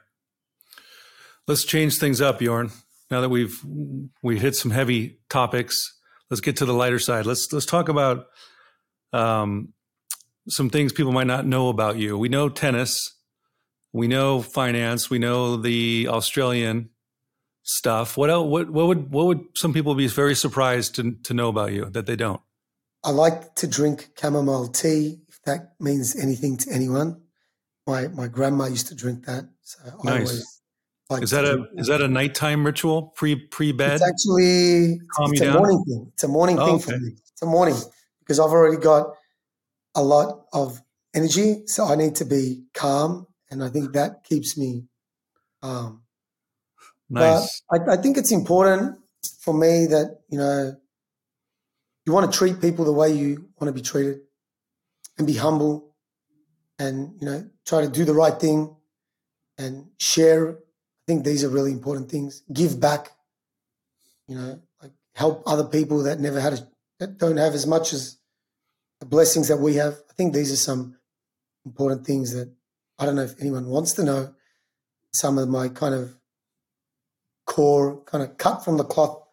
Let's change things up, Bjorn now that we've we hit some heavy topics, let's get to the lighter side. Let's let's talk about um, some things people might not know about you. We know tennis, we know finance, we know the Australian stuff. What else? What what would what would some people be very surprised to to know about you that they don't? I like to drink chamomile tea, if that means anything to anyone. My my grandma used to drink that, so I Nice. always like Is that a is that a nighttime ritual pre pre bed? It's actually it's a down? morning thing. It's a morning Oh, thing okay. for me. It's a morning because I've already got a lot of energy, so I need to be calm, and I think that keeps me um, calm. Nice. But I, I think it's important for me that you know you want to treat people the way you want to be treated, and be humble, and you know try to do the right thing, and share. I think these are really important things. Give back. You know, like help other people that never had a, that don't have as much as the blessings that we have. I think these are some important things that I don't know if anyone wants to know. Some of my kind of core, kind of cut from the cloth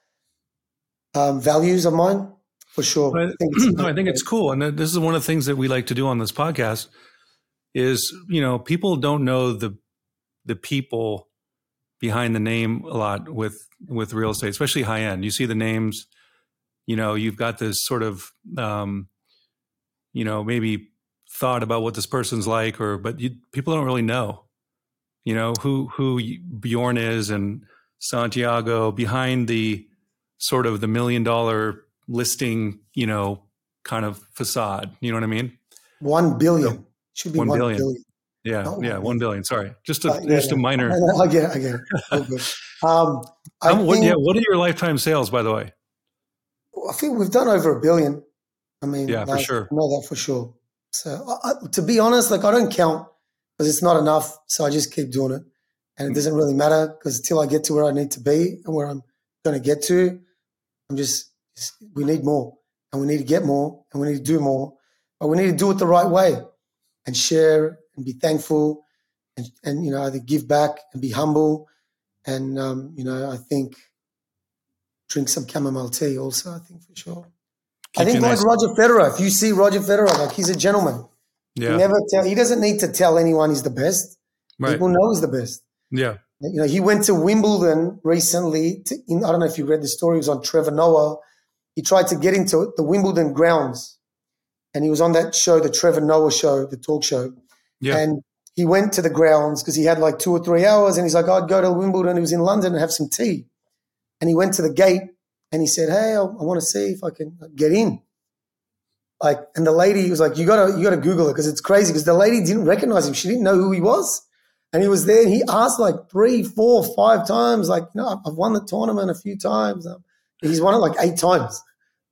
um, values of mine, for sure. I, I think it's, no, I think it's cool, and this is one of the things that we like to do on this podcast. Is you know people don't know the the people behind the name a lot with with real estate, especially high end. You see the names, you know, you've got this sort of um, you know maybe thought about what this person's like, or but you, people don't really know, you know, who who Bjorn is and Santiago behind the sort of the million dollar listing, you know, kind of facade. You know what I mean? one billion. Should be One billion. billion. Yeah, yeah, one billion. Sorry, just a Uh, yeah, just a minor. I get it. I get it. Um, I, what, think, yeah, what are your lifetime sales, by the way? I think we've done over a billion. I mean, Yeah, for sure. I know that for sure. So, I, to be honest, like I don't count because it's not enough. So I just keep doing it, and Mm. it doesn't really matter because until I get to where I need to be and where I'm going to get to, I'm just, just we need more, and we need to get more, and we need to do more, but we need to do it the right way, and share and be thankful, and and you know either give back and be humble, and um, you know I think drink some chamomile tea also. I think for sure. I think like nice- Roger Federer. If you see Roger Federer, like he's a gentleman. He yeah, never tell. He doesn't need to tell anyone he's the best. right. People know he's the best. Yeah, You know, he went to Wimbledon recently. To, in, I don't know if you read the story. It was on Trevor Noah. He tried to get into the Wimbledon grounds, and he was on that show, the Trevor Noah show, the talk show. yeah, And he went to the grounds because he had like two or three hours, and he's like, oh, "I'd go to Wimbledon." He was in London and have some tea, and he went to the gate and he said, "Hey, I, I want to see if I can get in." Like, and the lady was like, "You gotta, you gotta Google it because it's crazy." Because the lady didn't recognize him; she didn't know who he was, and he was there. And he asked like three, four, five times, like, "No, I've- won the tournament a few times." Um, He's won it like eight times.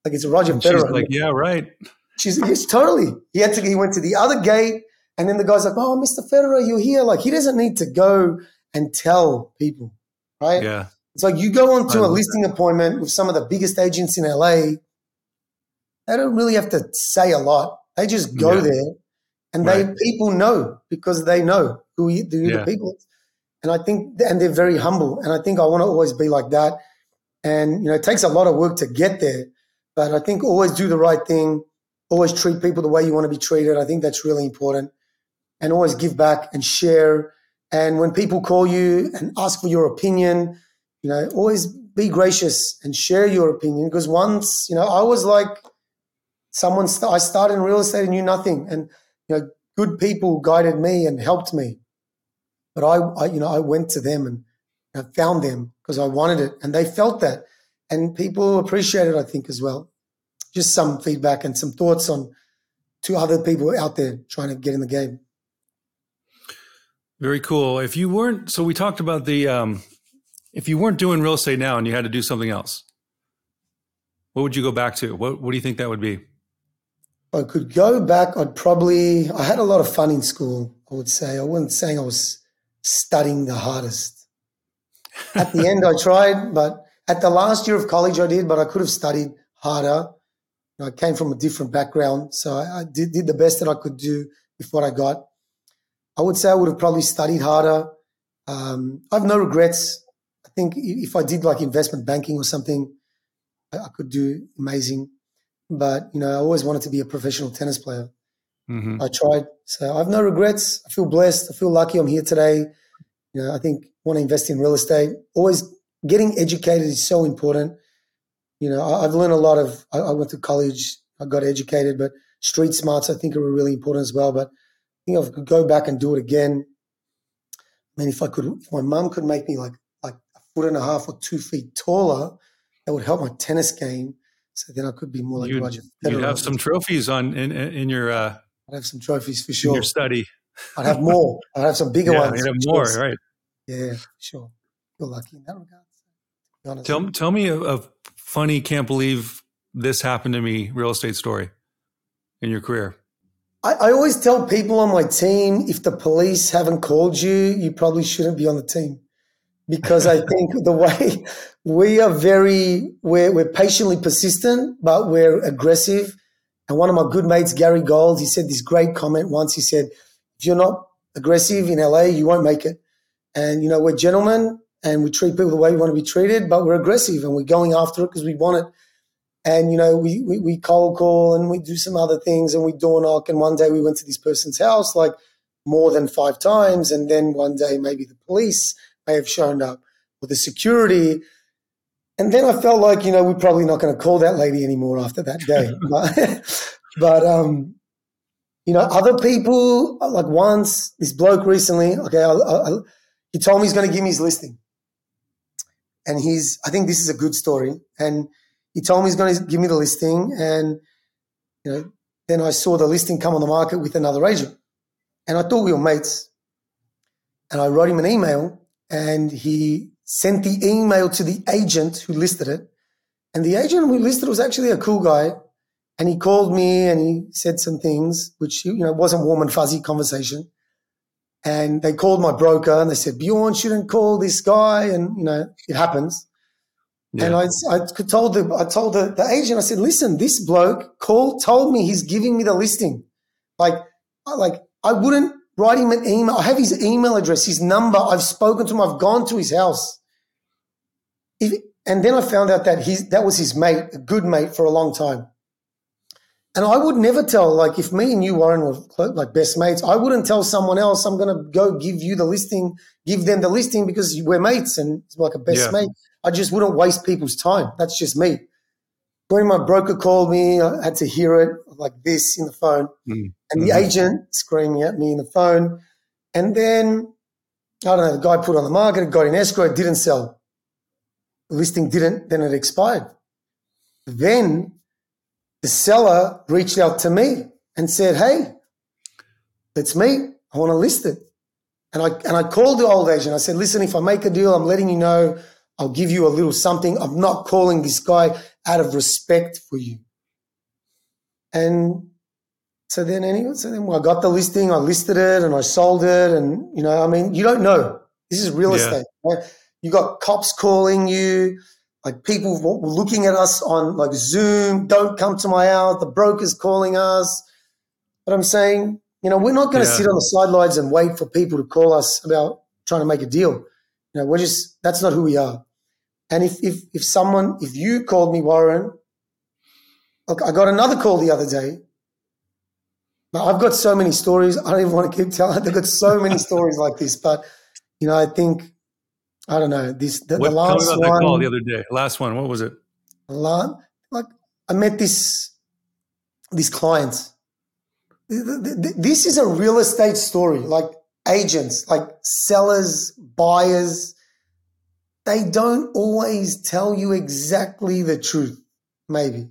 Like it's Roger and she's Federer. like, yeah, right. She's yes, totally. He had to. He went to the other gate, and then the guy's like, "Oh, Mr. Federer, you're here." Like he doesn't need to go and tell people, right? Yeah, It's like you go onto a listing appointment with some of the biggest agents in LA. They don't really have to say a lot. They just go Yeah. there, and they people know because they know who, you- who Yeah. the people. is. And I think, and they're very humble. And I think I want to always be like that. And you know, it takes a lot of work to get there, but I think always do the right thing. Always treat people the way you want to be treated. I think that's really important. And always give back and share. And when people call you and ask for your opinion, you know, always be gracious and share your opinion. Because once, you know, I was like someone, st- I started in real estate and knew nothing. And, you know, good people guided me and helped me. But I, I you know, I went to them and I found them because I wanted it and they felt that. And people appreciate it, I think, as well. Just some feedback and some thoughts on to other people out there trying to get in the game. very cool. If you weren't, so we talked about the, um, if you weren't doing real estate now and you had to do something else, what would you go back to? What What do you think that would be? I could go back, I'd probably, I had a lot of fun in school, I would say. I wasn't saying I was studying the hardest. At the end, I tried, but at the last year of college, I did, but I could have studied harder. I came from a different background, so I, did, did the best that I could do with what I got. I would say I would have probably studied harder. Um, I have no regrets. I think if I did like investment banking or something, I, could do amazing. But you know, I always wanted to be a professional tennis player. hmm I tried, so I have no regrets. I feel blessed. I feel lucky. I'm here today. You know, I think want to invest in real estate. Always getting educated is so important. You know, I, have learned a lot of. I, I, went to college, I got educated, but street smarts I think are really important as well. But I think I could go back and do it again, I mean, if I could, if my mum could make me like foot and a half or two feet taller, that would help my tennis game. So then I could be more like you'd, Roger Federer. You'd have some trophies on in in your. Uh, I'd have some trophies for sure. your study. I'd have more. I'd have some bigger yeah, ones. You'd have more, right? Yeah, sure. You're lucky in that regard. Tell, tell me a, a, funny, can't believe this happened to me real estate story in your career. I, I always tell people on my team if the police haven't called you, you probably shouldn't be on the team because I think the way we are very, we're, we're patiently persistent, but we're aggressive. And one of my good mates, Gary Gold, he said this great comment once. He said, if you're not aggressive in LA, you won't make it. And, you know, we're gentlemen and we treat people the way we want to be treated, but we're aggressive and we're going after it because we want it. And, you know, we, we, we, cold call and we do some other things and we door knock. And one day we went to this person's house like more than five times. And then one day maybe the police may have shown up or the security. And then I felt like, you know, we're probably not going to call that lady anymore after that day. but, but, um, you know, other people, like once, this bloke recently, okay, I, I, he told me he's going to give me his listing. And he's, I think this is a good story. And he told me he's going to give me the listing. And, you know, then I saw the listing come on the market with another agent. And I thought we were mates. And I wrote him an email and he sent the email to the agent who listed it. And the agent who listed it was actually a cool guy. And he called me and he said some things, which, you know, wasn't warm and fuzzy conversation. And they called my broker and they said, Bjorn shouldn't call this guy. And, you know, it happens. Yeah. And I, I told the, I told the, the agent, I said, listen, this bloke called, told me he's giving me the listing. Like, like I wouldn't write him an email. I have his email address, his number. I've spoken to him. I've gone to his house. If, and then I found out that that was his mate, a good mate for a long time. And I would never tell, like, if me and you, Warren, were like best mates, I wouldn't tell someone else, I'm going to go give you the listing, give them the listing because we're mates and it's like a best yeah. mate. I just wouldn't waste people's time. That's just me. When my broker called me, I had to hear it like this in the phone. Mm. And the mm-hmm. agent screaming at me in the phone. And then, I don't know, the guy put on the market, it got in escrow, it didn't sell. The listing didn't, then it expired. Then the seller reached out to me and said, Hey, it's me. I want to list it. And I, and I called the old agent. I said, listen, if I make a deal, I'm letting you know I'll give you a little something. I'm not calling this guy out of respect for you. And so then anyway, so then I got the listing, I listed it and I sold it. And, you know, I mean, you don't know. This is real yeah. estate. Right? You got cops calling you like people were looking at us on like Zoom, don't come to my house, the broker's calling us. But I'm saying, you know, we're not going to yeah. sit on the sidelines and wait for people to call us about trying to make a deal. You know, we're just, that's not who we are. And if, if, if someone, if you called me, Warren, look, I got another call the other day. Now, I've got so many stories. I don't even want to keep telling. I've got so many stories like this, but you know, I think I don't know. This the, what, the last tell me about one. That call the other day. Last one. What was it? Lot, like I met this this client. This is a real estate story. Like agents, like sellers, buyers, they don't always tell you exactly the truth. Maybe.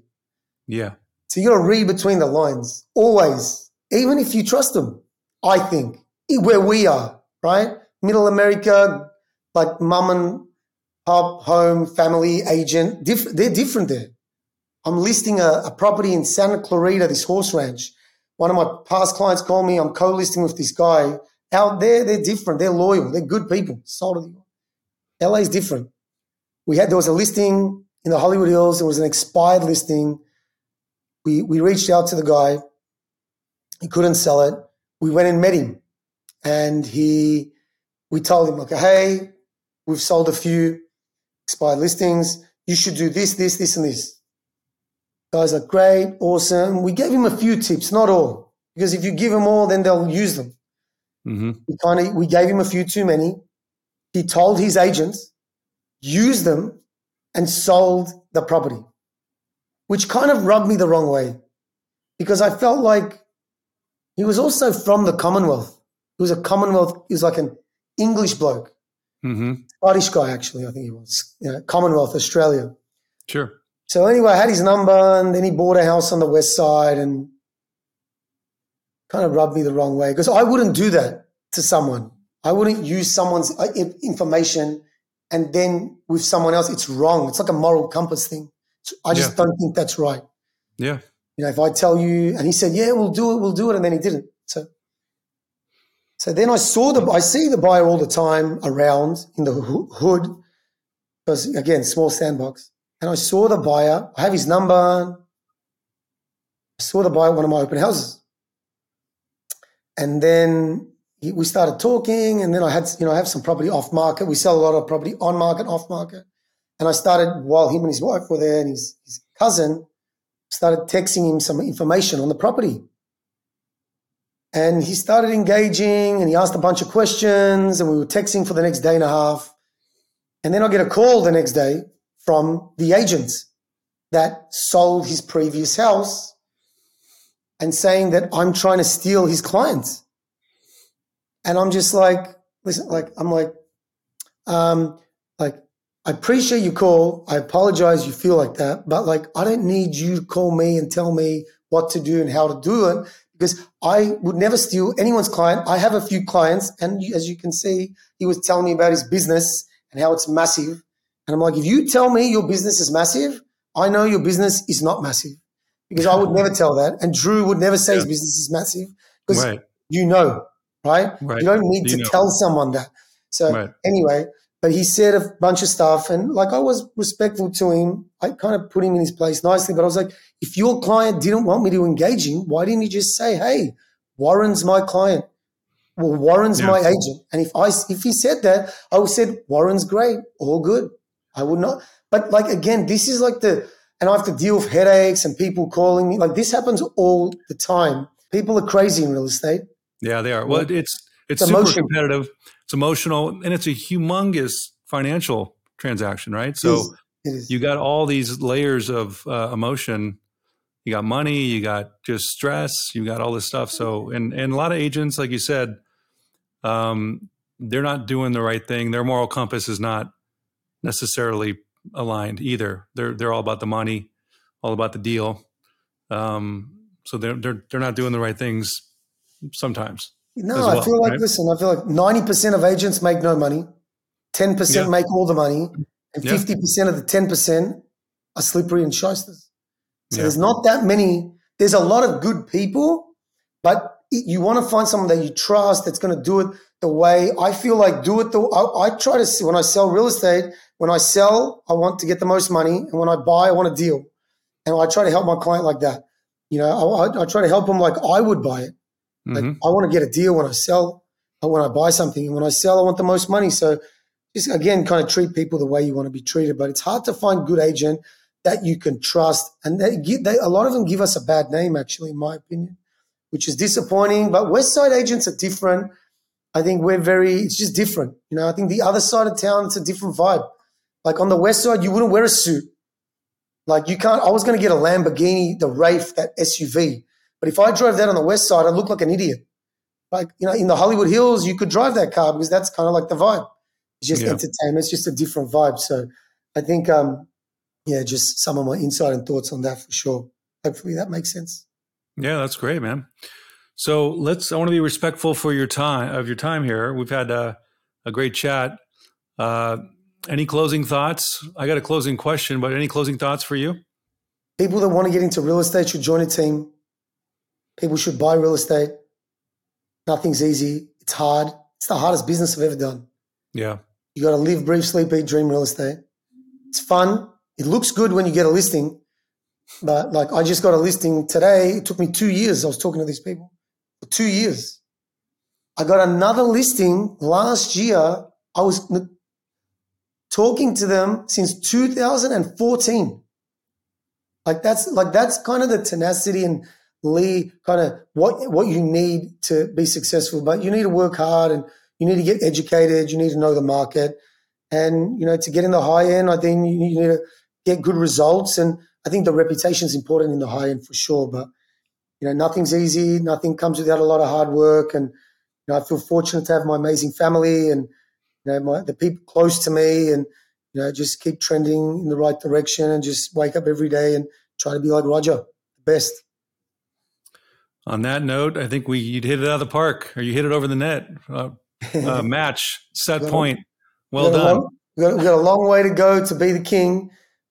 Yeah. So you got to read between the lines always, even if you trust them. I think where we are, right? Middle America, like mum and pop, home, family, agent, diff- they're different there. I'm listing a, a, property in Santa Clarita, this horse ranch. One of my past clients called me. I'm co-listing with this guy. Out there, they're different. They're loyal. They're good people. The LA is different. We had there was a listing in the Hollywood Hills. It was an expired listing. We we reached out to the guy. He couldn't sell it. We went and met him, and he we told him, okay, hey, We've sold a few expired listings. You should do this, this, this, and this. Guys are great, awesome. We gave him a few tips, not all, because if you give them all, then they'll use them. Mm-hmm. We kind of we gave him a few too many. He told his agents used them and sold the property, which kind of rubbed me the wrong way because I felt like he was also from the Commonwealth. He was a Commonwealth, he was like an English bloke, Mm-hmm. Scottish guy, actually, I think he was, you know, Commonwealth, Australia. Sure. So anyway, I had his number and then he bought a house on the west side and kind of rubbed me the wrong way because I wouldn't do that to someone. I wouldn't use someone's uh, information and then with someone else, it's wrong. It's like a moral compass thing. I just Yeah. don't think that's right. Yeah. You know, if I tell you, and he said, "Yeah, we'll do it, we'll do it," and then he didn't. So, so then I saw the, I see the buyer all the time around in the hood, because again, small sandbox, and I saw the buyer. I have his number. I saw the buyer at one of my open houses, and then he, we started talking, and then I had, you know, I have some property off market. We sell a lot of property on market, off market, and I started while him and his wife were there, and his, his cousin started texting him some information on the property. And he started engaging and he asked a bunch of questions and we were texting for the next day and a half. And then I get a call the next day from the agent that sold his previous house and saying that I'm trying to steal his clients. And I'm just like, listen, like, I'm like, um, I appreciate your call. I apologize you feel like that, but like I don't need you to call me and tell me what to do and how to do it because I would never steal anyone's client. I have a few clients, and as you can see, he was telling me about his business and how it's massive. And I'm like, if you tell me your business is massive, I know your business is not massive because I would never tell that. And Drew would never say his business is massive because Right. you know, right? Right. You don't need You to know. tell someone that. So Right. anyway, but he said a bunch of stuff and like I was respectful to him. I kind of put him in his place nicely, but I was like, if your client didn't want me to engage him, why didn't you just say, hey, Warren's my client? Well, Warren's Yeah. my agent. And if I if he said that, I would said, Warren's great, all good. I would not. But like again, this is like the and I have to deal with headaches and people calling me. Like this happens all the time. People are crazy in real estate. Yeah, they are. Well, it's it's It's super emotional. competitive. It's emotional, and it's a humongous financial transaction, right? So It is. It is. you got all these layers of uh, emotion. You got money, you got just stress, you got all this stuff. So, and and a lot of agents, like you said, um, they're not doing the right thing. Their moral compass is not necessarily aligned either. They're they're all about the money, all about the deal. Um, so they're they're they're not doing the right things sometimes. No, as I feel like right? listen, I feel like ninety percent of agents make no money, ten percent Yeah. make all the money, and Yeah. fifty percent of the ten percent are slippery and shysters. So Yeah. there's not that many. There's a lot of good people, but it- you want to find someone that you trust that's going to do it the way I feel like do it. The I, I try to see when I sell real estate. When I sell, I want to get the most money, and when I buy, I want a deal, and I try to help my client like that. You know, I, I, I try to help them like I would buy it. Like Mhm. I want to get a deal when I sell, or when I buy something, and when I sell, I want the most money. So just again, kind of treat people the way you want to be treated. But it's hard to find good agent that you can trust, and they, give, they a lot of them give us a bad name, actually, in my opinion, which is disappointing. But West Side agents are different. I think we're very. It's just different. You know, I think the other side of town, it's a different vibe. Like on the West Side, you wouldn't wear a suit. Like you can't. I was going to get a Lamborghini, the Wraith, that SUV. But if I drove that on the west side, I'd look like an idiot. Like, you know, in the Hollywood Hills, you could drive that car because that's kind of like the vibe. It's just Yeah. entertainment. It's just a different vibe. So I think, um, yeah, just some of my insight and thoughts on that for sure. Hopefully that makes sense. Yeah, that's great, man. So let's. I want to be respectful for your time of your time here. We've had a, a great chat. Uh, any closing thoughts? I got a closing question, but any closing thoughts for you? People that want to get into real estate should join a team. People should buy real estate. Nothing's easy. It's hard. It's the hardest business I've ever done. Yeah, You got to live, breathe, sleep, eat, dream real estate. It's fun. It looks good when you get a listing. But like I just got a listing today. It took me two years. I was talking to these people for two years. I got another listing last year. I was talking to them since 2014. Like that's like that's kind of the tenacity and Lee kind of what what you need to be successful. But you need to work hard and you need to get educated. You need to know the market. And, you know, to get in the high end, I think you need to get good results. And I think the reputation is important in the high end for sure. But, you know, nothing's easy. Nothing comes without a lot of hard work. And, you know, I feel fortunate to have my amazing family and, you know, my, the people close to me and, you know, just keep trending in the right direction and just wake up every day and try to be like Roger, the best. On that note, I think we you'd hit it out of the park, or you hit it over the net. Uh, uh, match, set point. Well we done. Long, we got, we got a long way to go to be the king,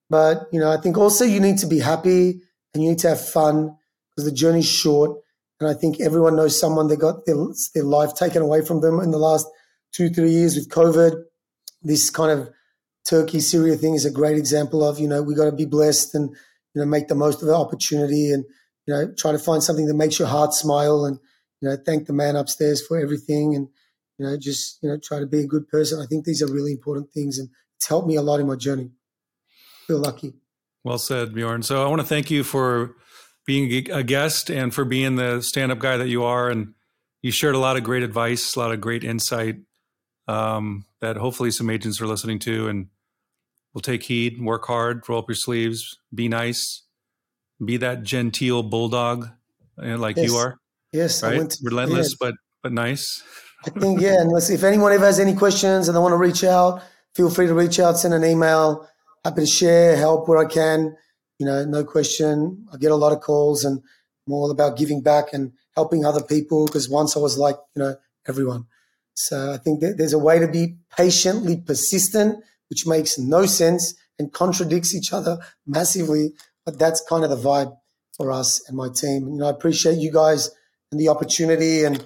but you know, I think also you need to be happy and you need to have fun because the journey's short. And I think everyone knows someone that got their, their life taken away from them in the last two, three years with COVID. This kind of Turkey, Syria thing is a great example of, you know, we got to be blessed and, you know, make the most of the opportunity and, you know, try to find something that makes your heart smile and, you know, thank the man upstairs for everything and, you know, just, you know, try to be a good person. I think these are really important things and it's helped me a lot in my journey. Feel lucky. Well said, Bjorn. So I want to thank you for being a guest and for being the stand up guy that you are. And you shared a lot of great advice, a lot of great insight um, that hopefully some agents are listening to and will take heed, work hard, roll up your sleeves, be nice, be that genteel bulldog uh, like yes. you are. Yes, right. To, Relentless, but but nice. I think yeah. Unless if anyone ever has any questions and they want to reach out, feel free to reach out, send an email. Happy to share, help where I can. You know, no question. I get a lot of calls, and I'm all about giving back and helping other people. Because once I was like, you know, everyone. So I think that there's a way to be patiently persistent, which makes no sense and contradicts each other massively. But that's kind of the vibe for us and my team. You know, I appreciate you guys and the opportunity, and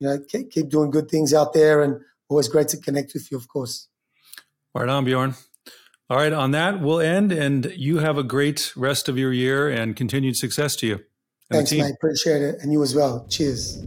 you know, keep, keep doing good things out there. And always great to connect with you, of course. Right on, Bjorn. All right, on that, we'll end, and you have a great rest of your year and continued success to you. Thanks, mate. Appreciate it. And you as well. Cheers.